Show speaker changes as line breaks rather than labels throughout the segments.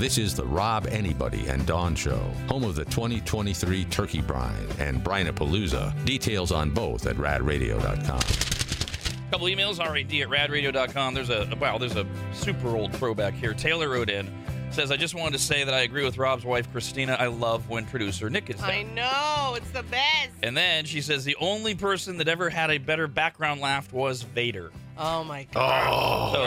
This is the Rob Anybody and Dawn Show, home of the 2023 Turkey Brine and Brinapalooza. Details on both at radradio.com.
Couple emails, rad at radradio.com. There's a wow, there's a super old throwback here. Taylor wrote in, says, I just wanted to say that I agree with Rob's wife, Christina. I love when producer Nick is
I know it's the best.
And then she says the only person that ever had a better background laugh was Vader.
Oh my god.
So,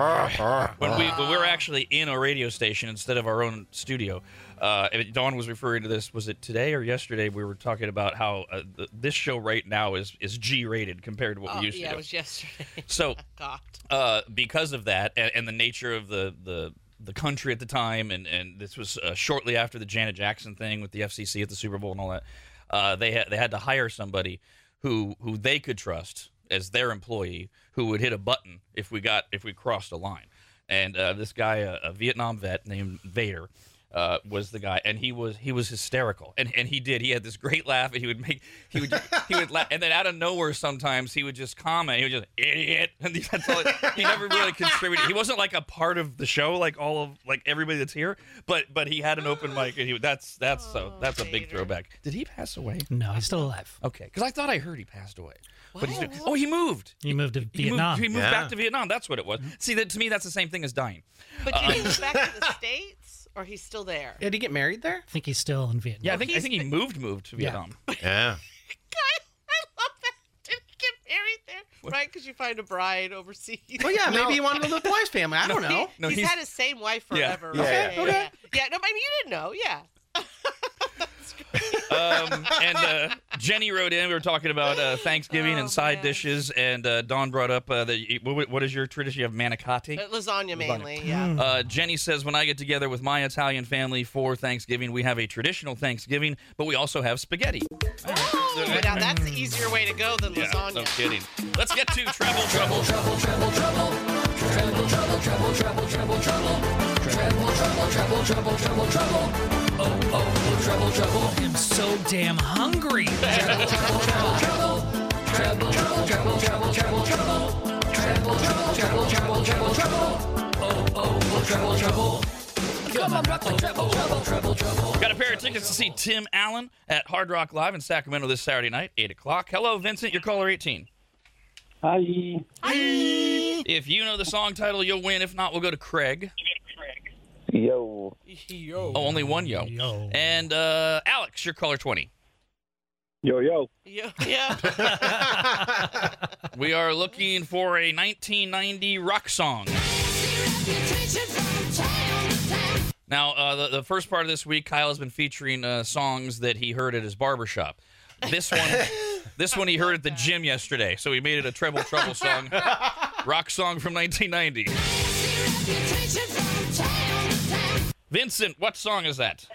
uh, when we when we were actually in a radio station instead of our own studio, uh, and Dawn was referring to this. Was it today or yesterday? We were talking about how uh, th- this show right now is is G rated compared to what
Oh,
we used
yeah,
to do.
Yeah, it was yesterday.
So
God.
uh, because of that and, and the nature of the, the the country at the time, and, and this was uh, shortly after the Janet Jackson thing with the FCC at the Super Bowl and all that, uh, they had they had to hire somebody who who they could trust as their employee who would hit a button if we got if we crossed a line, and uh, this guy, a, a Vietnam vet named Vader. Uh, was the guy, and he was he was hysterical, and and he did. He had this great laugh, and he would make he would he would laugh, and then out of nowhere, sometimes he would just comment. He would just idiot, and that's all. He never really contributed. He wasn't like a part of the show, like all of like everybody that's here. But but he had an open mic, and he that's that's so
Oh,
that's a big
Vader.
throwback. Did he pass away?
No, he's still alive.
Okay, because I thought I heard he passed away. But he's
What?
oh he moved.
He moved to
He
Vietnam.
moved, he moved
Yeah.
back to Vietnam. That's what it was. Mm-hmm. See, that to me, that's the same thing as dying.
But did he uh, move back to the states, or he's still there?
Did he get married there?
I think he's still in Vietnam.
Yeah, I think I think he moved moved to Vietnam.
Yeah.
I love that. Did he get married there? Right? Because you find a bride overseas.
Well, yeah, maybe he wanted to live with the wife's family. I don't know.
No,
he's,
he's-
had his same wife forever.
Yeah.
right?
Okay, okay.
Yeah. yeah. No, I mean you didn't know. Yeah.
Um, and uh, Jenny wrote in. We were talking about uh, Thanksgiving
Oh,
and side
man.
dishes, and uh, Dawn brought up uh, that. What, what is your tradition? You have manicotti.
Uh, lasagna mainly. Yeah.
Uh, Jenny says, when I get together with my Italian family for Thanksgiving, we have a traditional Thanksgiving, but we also have spaghetti.
Oh, now that's the easier way to go than
Yeah,
lasagna.
no kidding. Let's get to treble trouble.
I'm so damn hungry.
Got a pair of tickets to see Tim Allen at Hard Rock Live in Sacramento this Saturday night, 8 o'clock. Hello, Vincent. You're caller 18.
Hi. Hi.
If you know the song title, you'll win. If not, we'll go to Craig.
Yo.
Yo.
Oh, only one yo.
Yo.
And uh, Alex, you're caller 20.
Yo, yo.
Yeah. Yeah.
We are looking for a 1990 rock song. Now, uh, the, the first part of this week, Kyle has been featuring uh, songs that he heard at his barbershop. This one, this one he heard at the gym yesterday, so he made it a treble trouble song, rock song from 1990. Vincent, what song is that?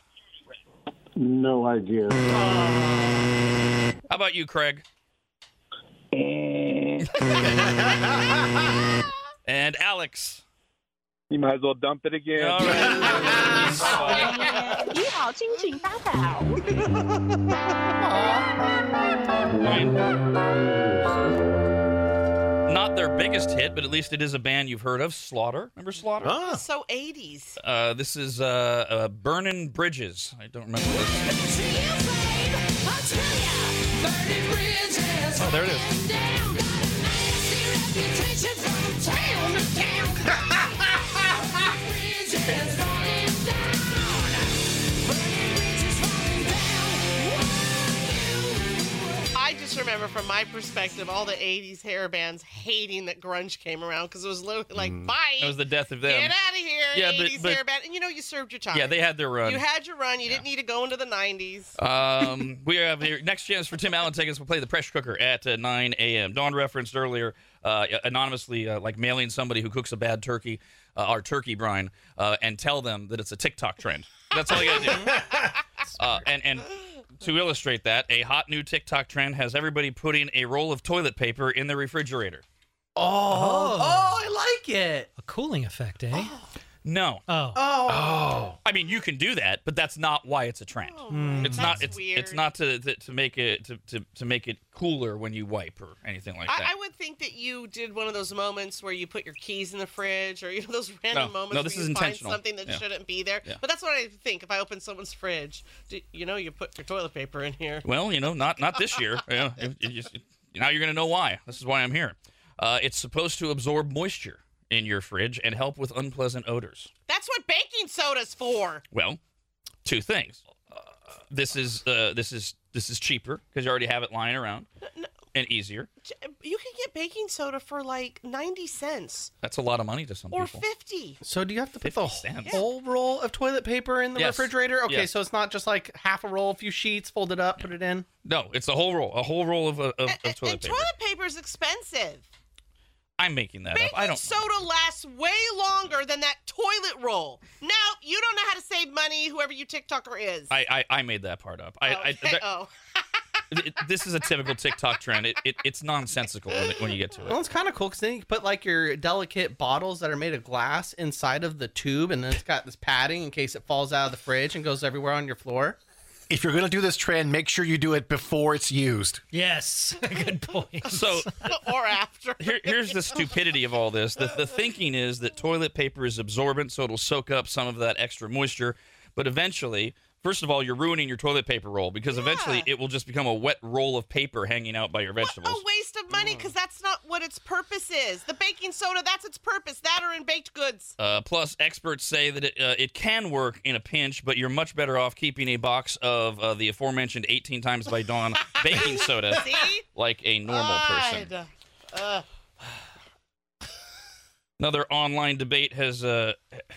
No idea.
How about you, Craig? And Alex.
you might as well dump it again.
All right. not their biggest hit, but at least it is a band you've heard of. Slaughter. Remember Slaughter?
Oh.
so 80s.
Uh, this is uh, uh, Burnin' Bridges. I don't remember this. Oh, there it is.
just remember from my perspective, all the 80s hair bands hating that grunge came around because it was literally like, bye.
That was the death of them.
Get out of here,
Yeah, but-
80s
but-
hair band. And you know, you served your time.
Yeah, they had their run.
You had your run. You didn't need to go into the 90s.
Um, we have here next chance for Tim Allen tickets. We'll play the pressure cooker at uh, 9 a.m. Dawn referenced earlier, uh, anonymously, uh, like mailing somebody who cooks a bad turkey, uh, our turkey brine, uh, and tell them that it's a TikTok trend. That's all you gotta do. Uh, and and to illustrate that, a hot new TikTok trend has everybody putting a roll of toilet paper in the refrigerator.
Oh, oh, I like it.
A cooling effect, eh?
No.
Oh.
Oh.
I mean, you can do that, but that's not why it's a trend. it's not.
That's
It's
weird.
it's not to, to to make it to, to to make it cooler when you wipe or anything like that.
I, I would think that you did one of those moments where you put your keys in the fridge, or you know those random
No,
moments
no, this
where
is
you find
intentional.
something that
Yeah.
shouldn't be there.
Yeah.
But that's what I think. If I open someone's fridge, do, you know, you put your toilet paper in here.
Well, you know, not not this year. Yeah, it- it just- now you're going to know why. This is why I'm here. Uh, it's supposed to absorb moisture in your fridge and help with unpleasant odors.
That's what baking soda's for.
Well, two things. Uh, this is uh, this is this is cheaper because you already have it lying around, and easier.
You can get baking soda for like ninety cents
That's a lot of money to some
or
people.
fifty.
So do you have to put the
cents.
whole roll of toilet paper in the
Yes.
refrigerator? Okay,
Yes.
so it's not just like half a roll, a few sheets, fold it up, put it in.
No, it's a whole roll, a whole roll of, uh, of,
And,
of toilet
and
paper.
toilet paper is expensive.
I'm making that up. I don't.
soda lasts way longer than that toilet roll. Now you don't know how to save money. Whoever you TikToker is.
I, I, I made that part up. I, I, that-
oh.
it- this is a typical TikTok trend. It, it, it's nonsensical when, when you get to it.
Well, it's kind of cool because then you can put like your delicate bottles that are made of glass inside of the tube, and then it's got this padding in case it falls out of the fridge and goes everywhere on your floor.
If you're going to do this trend, make sure you do it before it's used.
Yes. Good point.
So
or after.
here, here's the stupidity of all this. The, the thinking is that toilet paper is absorbent, so it'll soak up some of that extra moisture. But eventually, first of all, you're ruining your toilet paper roll because eventually it will just become a wet roll of paper hanging out by your vegetables.
What
vegetables.
a waste of money because that's not what its purpose is. The baking soda, that's its purpose. That or in baked goods.
Uh, plus, experts say that it, uh, it can work in a pinch, but you're much better off keeping a box of uh, the aforementioned 18 times by dawn baking soda
See?
like a normal person.
God. Uh,
Another online debate has uh,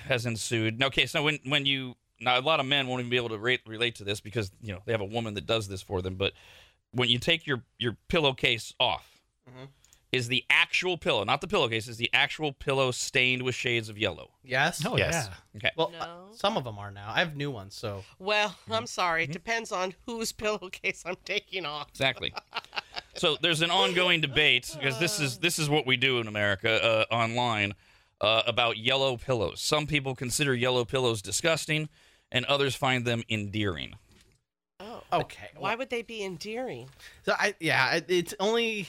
has ensued. Now, Okay, so when when you now a lot of men won't even be able to rate, relate to this because you know they have a woman that does this for them. But when you take your your pillowcase off, is the actual pillow, not the pillowcase, is the actual pillow stained with shades of yellow?
Yes.
oh,
Yes.
yeah.
Okay.
Well,
No.
uh, some of them are now. I have new ones, so
well, I'm sorry. It depends on whose pillowcase I'm taking off.
Exactly. so there's an ongoing debate because this is this is what we do in America uh, online uh, about yellow pillows. Some people consider yellow pillows disgusting, and others find them endearing.
Oh.
okay.
Why would they be endearing?
So I yeah, it- it's only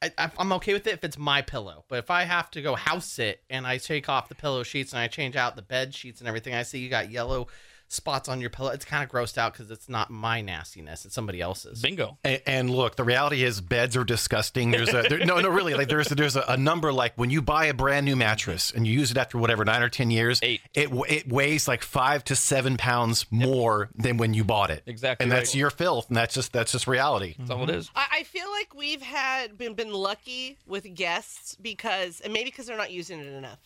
I, I- I'm okay with it if it's my pillow. But if I have to go house sit and I take off the pillow sheets and I change out the bed sheets and everything, I see you got yellow spots on your pillow. It's kind of grossed out because it's not my nastiness; it's somebody else's.
Bingo.
And, and look, the reality is beds are disgusting. There's a there, no, no, really. Like there's there's a, a number like when you buy a brand new mattress and you use it after whatever nine or ten years,
Eight.
it it weighs like five to seven pounds more than when you bought it.
Exactly
and that's your filth, and that's just that's just reality.
That's all it mm-hmm. is.
I, I feel like we've had been been lucky with guests because, and maybe because they're not using it enough.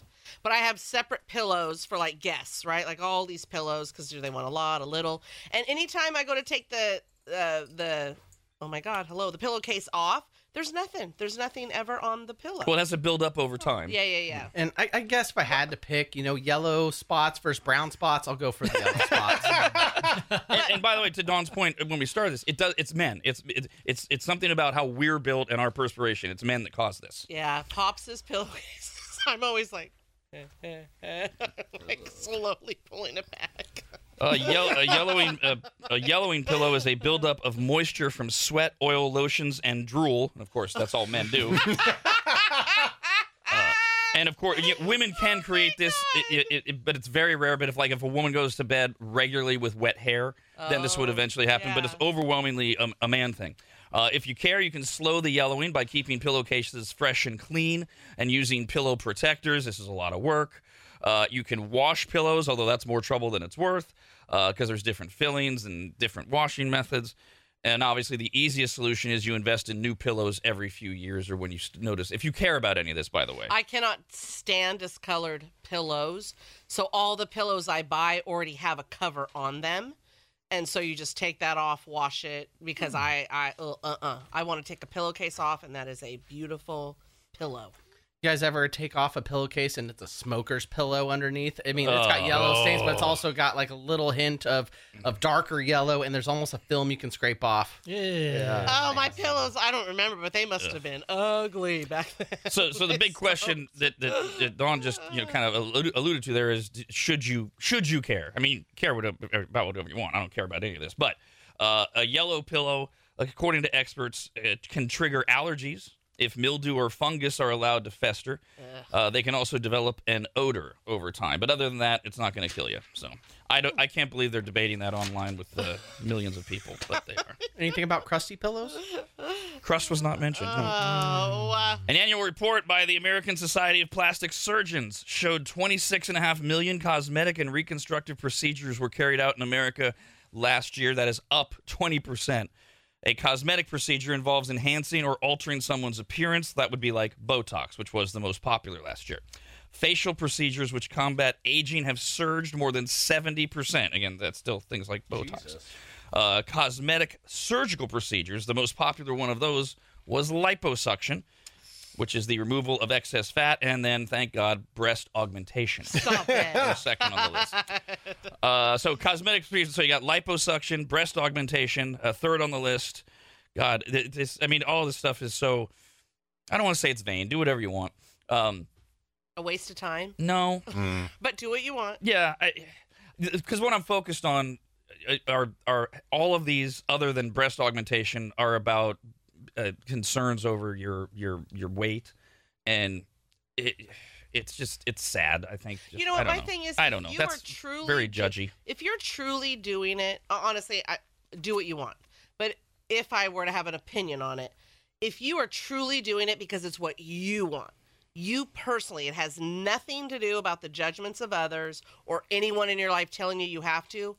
But I have separate pillows for like guests, right? Like all these pillows because they want a lot, a little. And anytime I go to take the uh, the oh my god, hello, the pillowcase off, there's nothing. There's nothing ever on the pillow.
Well, it has to build up over time.
yeah, yeah, yeah.
And I, I guess if I had to pick, you know, yellow spots versus brown spots, I'll go for the yellow spots.
And, and by the way, to Dawn's point, when we started this, it does. It's men. It's it, it's it's something about how we're built and our perspiration. It's men that cause this.
Yeah, Pops' his pillowcases. I'm always like, like slowly pulling it back.
Uh, yell, a yellowing uh, a yellowing pillow is a buildup of moisture from sweat, oil, lotions, and drool. And of course, that's all men do. Uh, and of course, y women can create this, it, it, it, but it's very rare. But if like if a woman goes to bed regularly with wet hair, then this would
Oh,
eventually happen. But it's overwhelmingly a, a man thing. Uh, if you care, you can slow the yellowing by keeping pillowcases fresh and clean and using pillow protectors. This is a lot of work. Uh, you can wash pillows, although that's more trouble than it's worth because there's different fillings and different washing methods. And obviously, the easiest solution is you invest in new pillows every few years or when you notice. If you care about any of this, by the way.
I cannot stand discolored pillows. So all the pillows I buy already have a cover on them. And so you just take that off, wash it because I I uh uh, uh I want to take a pillowcase off and that is a beautiful pillow.
You guys ever take off a pillowcase and it's a smoker's pillow underneath? I mean, it's got yellow stains, but it's
Oh.
also got like a little hint of of darker yellow, and there's almost a film you can scrape off.
Yeah.
Oh, my pillows. I don't remember, but they must have been ugly back then.
So, so the big
so-
question that, that, that Dawn just you know kind of alluded, alluded to there is should you should you care? I mean, care whatever, about whatever you want. I don't care about any of this, but uh, a yellow pillow, like, according to experts, it can trigger allergies if mildew or fungus are allowed to fester. Uh, they can also develop an odor over time, but other than that, it's not going to kill you. So, I don't, I can't believe they're debating that online with uh, millions of people, but they are.
Anything about crusty pillows?
Crust was not mentioned. no.
Oh, uh,
An annual report by the American Society of Plastic Surgeons showed 26.5 million cosmetic and reconstructive procedures were carried out in America last year. That is up 20%. A cosmetic procedure involves enhancing or altering someone's appearance. That would be like Botox, which was the most popular last year. Facial procedures, which combat aging, have surged more than 70%. Again, that's still things like Botox. Uh, cosmetic surgical procedures, the most popular one of those was liposuction, which is the removal of excess fat, and then, thank God, breast augmentation.
stop it.
Second on the list. Uh, so cosmetic procedures. So you got liposuction, breast augmentation, a third on the list. God, this. I mean, all this stuff is so. I don't want to say it's vain. Do whatever you want. Um,
A waste of time.
no,
Mm.
But do what you want.
yeah, because what I'm focused on uh, are are all of these other than breast augmentation are about uh, concerns over your your your weight, and it it's just it's sad. I think. Just-
you know what? My
know.
thing is,
I don't know.
You
That's
are truly
very judgy.
if you're truly doing it, honestly, I, do what you want. But if I were to have an opinion on it, if you are truly doing it because it's what you want, you personally, it has nothing to do about the judgments of others or anyone in your life telling you you have to.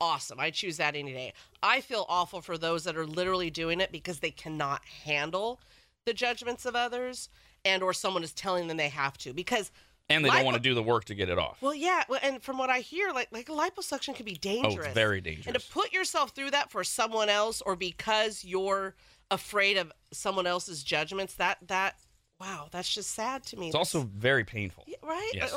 Awesome. I choose that any day. I feel awful for those that are literally doing it because they cannot handle the judgments of others and or someone is telling them they have to because
and they don't want to do the work to get it off.
well, yeah, well, and from what I hear, like like liposuction can be dangerous.
oh, it's very dangerous.
And to put yourself through that for someone else, or because you're afraid of someone else's judgments, that that wow, that's just sad to me.
It's also very painful.
Yeah, right.
Yes.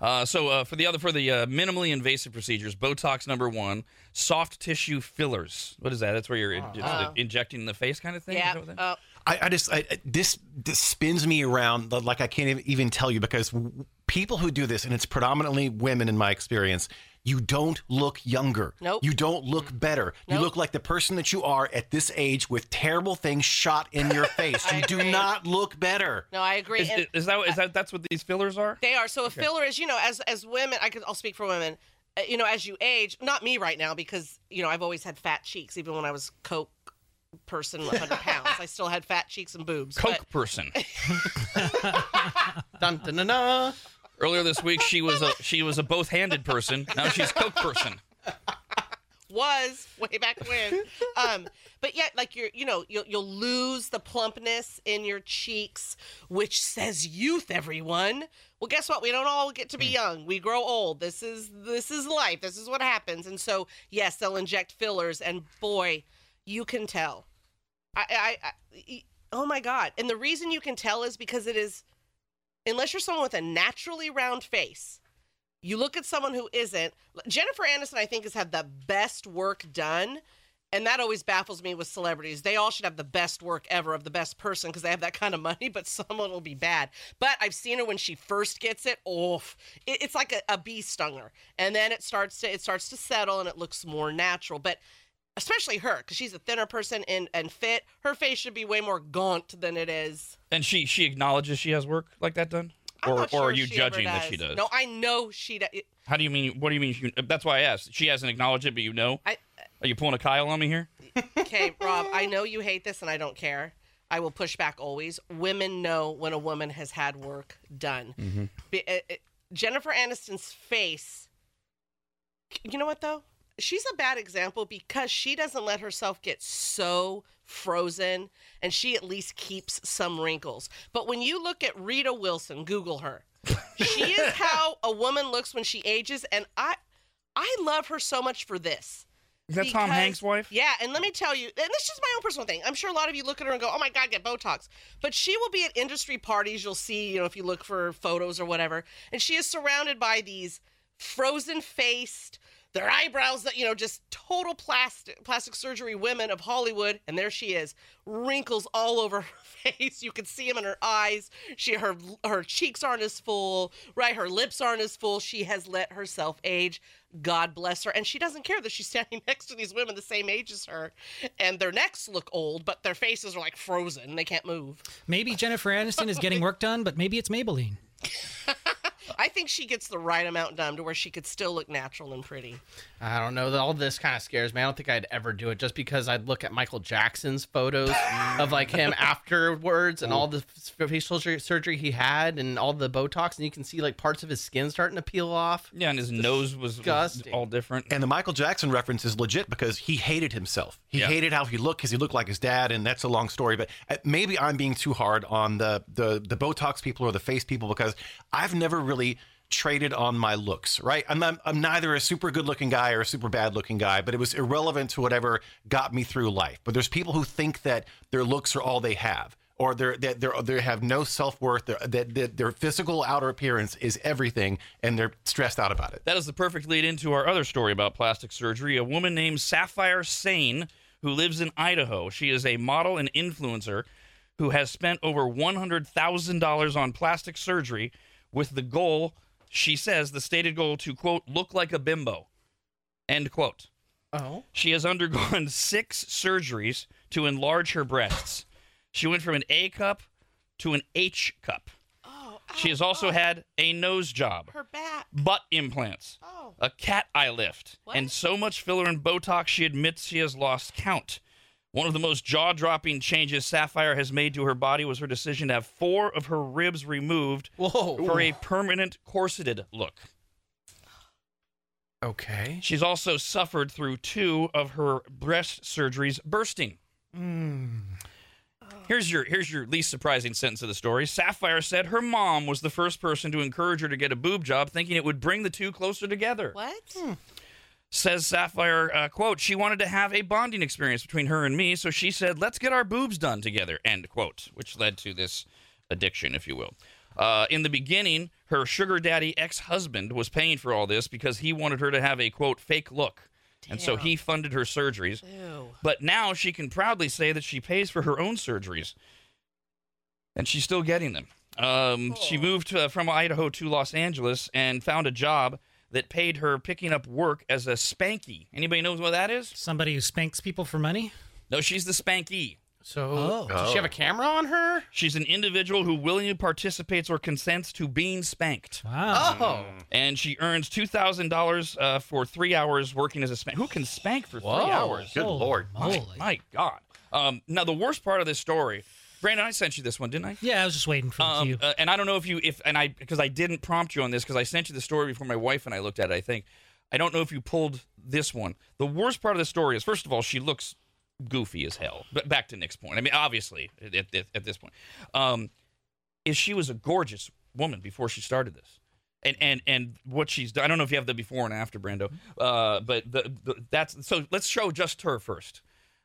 Uh, so uh, for the other for the uh, minimally invasive procedures, Botox number one, soft tissue fillers. What is that? That's where you're in- uh,
Oh.
injecting in the face, kind of thing. Is
Yeah.
that what that-
Uh,
I, I just I, I- this this spins me around like I can't even- even tell you because w- people who do this and it's predominantly women in my experience. You don't look younger.
Nope.
You don't look better. You look like the person that you are at this age with terrible things shot in your face.
I
You do not look better.
no, I agree.
is,
And
is that is that that's what these fillers are?
they are so a filler is you know as as women, I could I'll speak for women. Uh, you know, as you age, not me right now because you know I've always had fat cheeks, even when I was coke person, 100 pounds. I still had fat cheeks and boobs. but-
Coke person.
Dun, dun, dun, dun.
Earlier this week, she was a she was a both-handed person. Now she's Coke person.
was way back when. um, but yet, like you're, you know, you'll you'll lose the plumpness in your cheeks, which says youth. Everyone. Well, guess what? We don't all get to be young. We grow old. This is this is life. This is what happens. And so, yes, they'll inject fillers, and boy, you can tell. I, I, I oh my god! And the reason you can tell is because it is, unless you're someone with a naturally round face, you look at someone who isn't. Jennifer Aniston, I think, has had the best work done. And that always baffles me with celebrities. They all should have the best work ever of the best person because they have that kind of money, but someone will be bad. But I've seen her when she first gets it. Oof. It, it's like a, a bee stung her. And then it starts to it starts to settle and it looks more natural. But especially her, because she's a thinner person and, and fit, her face should be way more gaunt than it is.
And she she acknowledges she has work like that done,
I'm
or
not
or are you
she
judging that she does?
No, I know she does.
How do you mean? What do you mean? You, that's why I asked. She hasn't acknowledged it, but you know.
I-
Are you pulling a Kyle on me here?
Okay, Rob, I know you hate this and I don't care. I will push back always. Women know when a woman has had work done. Be- uh, uh, Jennifer Aniston's face, you know what though? She's a bad example because she doesn't let herself get so frozen and she at least keeps some wrinkles. But when you look at Rita Wilson, Google her. She is how a woman looks when she ages and I I love her so much for this.
Is that Tom Hanks' wife?
Yeah, and let me tell you, and this is just my own personal thing. I'm sure a lot of you look at her and go, "Oh my God, get Botox," but she will be at industry parties. You'll see, you know, if you look for photos or whatever, and she is surrounded by these frozen faced, their eyebrows that you know, just total plastic plastic surgery women of Hollywood, and there she is, wrinkles all over her face. You can see them in her eyes. She her her cheeks aren't as full, right? Her lips aren't as full. She has let herself age. God bless her. And she doesn't care that she's standing next to these women the same age as her, and their necks look old, but their faces are like frozen. They can't move.
Maybe Jennifer Aniston is getting work done, but maybe it's Maybelline.
I think she gets the right amount done to where she could still look natural and pretty.
I don't know. All this kind of scares me. I don't think I'd ever do it just because I'd look at Michael Jackson's photos of like him afterwards and all the facial surgery he had and all the Botox, and you can see like parts of his skin starting to peel off.
Yeah, and his nose was, was
disgusting.
all different.
And the Michael Jackson reference is legit because he hated himself. He
Yeah.
hated how he looked because he looked like his dad, and that's a long story. But uh, maybe I'm being too hard on the the the Botox people or the face people because I've never really traded on my looks. Right? I'm I'm neither a super good looking guy or a super bad looking guy, but it was irrelevant to whatever got me through life. But there's people who think that their looks are all they have. Or they're, that they're, they have no self worth. That, that their physical outer appearance is everything, and they're stressed out about it.
That is the perfect lead into our other story about plastic surgery. A woman named Sapphire Sane, who lives in Idaho. She is a model and influencer who has spent over $100,000 on plastic surgery with the goal, she says, the stated goal to, quote, look like a bimbo, end quote.
Oh,
She has undergone six surgeries to enlarge her breasts. She went from an A cup to an H cup.
Oh,
She has also had a nose job
her back.
butt implants,
Oh.
a cat eye lift,
What?
and so much filler and Botox she admits she has lost count. One of the most jaw dropping changes Sapphire has made to her body was her decision to have four of her ribs removed
whoa.
for a permanent corseted look.
okay.
She's also suffered through two of her breast surgeries bursting. Hmm. Here's your here's your least surprising sentence of the story. Sapphire said her mom was the first person to encourage her to get a boob job, thinking it would bring the two closer together.
What? Hmm.
Says Sapphire, uh, quote, she wanted to have a bonding experience between her and me, so she said, let's get our boobs done together, end quote, which led to this addiction, if you will. Uh, in the beginning, her sugar daddy ex husband was paying for all this because he wanted her to have a, quote, fake look. And so he funded her surgeries.
Ew.
But now she can proudly say that she pays for her own surgeries. And she's still getting them. Um, She moved uh, from Idaho to Los Angeles and found a job that paid her picking up work as a spanky. Anybody knows what that is?
Somebody who spanks people for money?
No, she's the spanky.
So,
Oh.
does she have a camera on her?
She's an individual who willingly participates or consents to being spanked.
Wow.
Oh,
And she earns $2,000 uh, for three hours working as a spank. Who can spank for
Whoa.
three hours?
Good
Holy
lord.
moly.
My God. Um, now, the worst part of this story, Brandon, I sent you this one, didn't I?
Yeah, I was just waiting for
Um,
cue.
uh, and I don't know if you, if, and I, because I didn't prompt you on this because I sent you the story before my wife and I looked at it, I think. I don't know if you pulled this one. The worst part of the story is, first of all, she looks goofy as hell. But back to Nick's point. I mean, obviously, at, at, at this point, um, is she was a gorgeous woman before she started this. And, and and what she's done. I don't know if you have the before and after, Brando. Uh, but the, the that's so. Let's show just her first.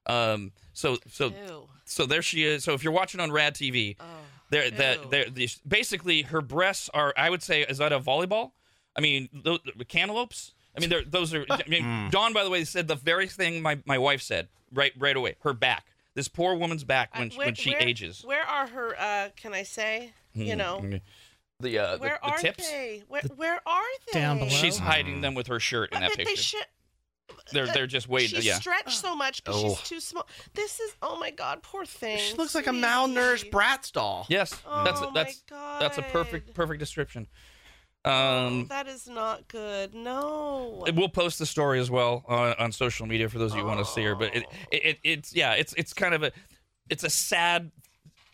Um, so so
Ew.
so there she is. So if you're watching on Rad TV,
Oh.
there that there these basically her breasts are I would say is that a volleyball? I mean those, cantaloupes. I mean those are. I mean, Dawn by the way said the very thing my, my wife said right right away. Her back. This poor woman's back when
Uh, where-
when she
where-
ages.
Where are her? Uh, can I say? You know,
Mm, the uh
where
the
are
tips.
they? Where, where are they?
Down below.
She's hiding them with her shirt in
I
that
bet they
picture.
should.
They're they're just waiting.
She's
yeah.
stretched so much because
Oh.
she's too small. This is oh my god, poor thing.
she looks like a malnourished Bratz doll.
Yes, that's
Oh
that's
my
that's a perfect perfect description.
Oh,
Um,
that is not good. No.
We'll post the story as well on, on social media for those of you who want to see her. But it, it, it it's yeah, it's it's kind of a it's a sad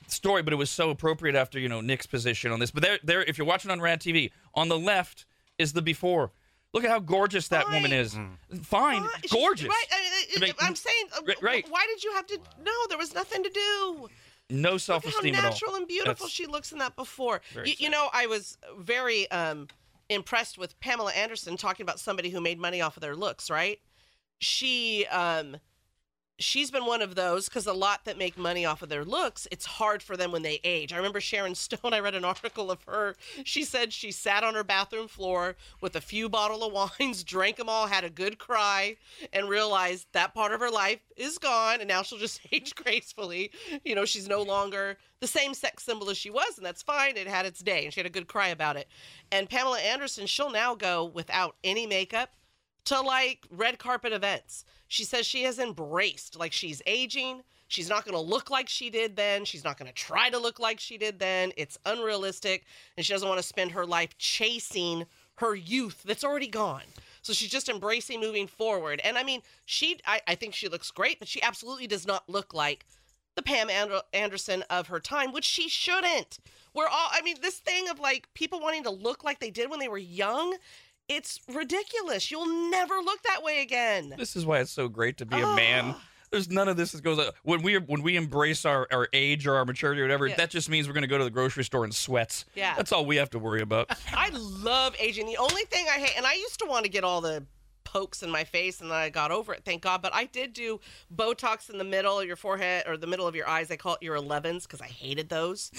story, but it was so appropriate after you know Nick's position on this. But there there if you're watching on Rad TV, on the left is the before. Look at how gorgeous that woman is.
Mm.
Fine,
Why- she's-
gorgeous.
Right. I,
I mean,
I, am saying. uh,
right- right.
Why did you have to? No, there was nothing to do.
No
Look at how
self-esteem at all.
natural and beautiful
That's-
she looks in that before.
Very
You, you know, I was very um, impressed with Pamela Anderson talking about somebody who made money off of their looks, right? she um she's been one of those because a lot that make money off of their looks it's hard for them when they age. I remember sharon stone i read an article of her. She said she sat on her bathroom floor with a few bottle of wines drank them all had a good cry and realized that part of her life is gone and now she'll just age gracefully. You know she's no longer the same sex symbol as she was and that's fine it had its day and she had a good cry about it. And pamela anderson she'll now go without any makeup to like red carpet events. She says she has embraced like she's aging. She's not going to look like she did then. She's not going to try to look like she did then. It's unrealistic. And she doesn't want to spend her life chasing her youth that's already gone. So she's just embracing moving forward. And I mean, she, I, I think she looks great, but she absolutely does not look like the Pam Ander- Anderson of her time, which she shouldn't. We're all, I mean, this thing of like people wanting to look like they did when they were young, it's ridiculous. You'll never look that way again.
This is why it's so great to be a man.
Ah.
There's none of this that goes when we when we embrace our, our age or our maturity or whatever.
Yeah.
That just means we're going to go to the grocery store in sweats.
Yeah.
that's all we have to worry about.
I love aging. The only thing I hate, and I used to want to get all the pokes in my face, and then I got over it, thank God. But I did do Botox in the middle of your forehead or the middle of your eyes. I call it your 11s because I hated those.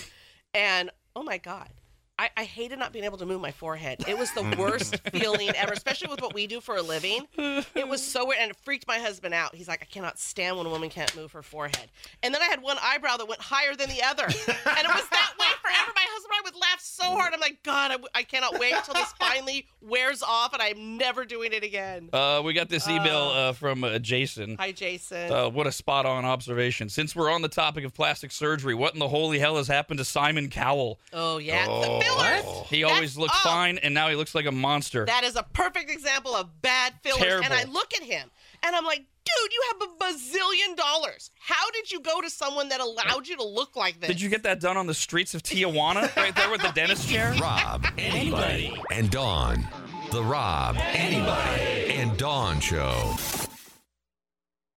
And oh my God. I, I hated not being able to move my forehead. It was the worst feeling ever, especially with what we do for a living. It was so weird, and it freaked my husband out. He's like, I cannot stand when a woman can't move her forehead. And then I had one eyebrow that went higher than the other, and it was that way forever. My husband and I would laugh so hard. I'm like, God, I, I cannot wait until this finally wears off, and I'm never doing it again.
Uh, we got this email uh, from uh, Jason.
Hi, Jason.
Uh, what a spot on observation. Since we're on the topic of plastic surgery, what in the holy hell has happened to Simon Cowell?
oh yeah, the fillers.
He
That's-
always looked
oh,
fine, and now he looks like a monster.
That is a perfect example of bad fillers. Terrible. And I look at him and I'm like, dude, you have a bazillion dollars. How did you go to someone that allowed you to look like this?
Did you get that done on the streets of Tijuana, right there with the dentist chair?
Rob, anybody, and Dawn. The Rob, anybody, and Dawn Show.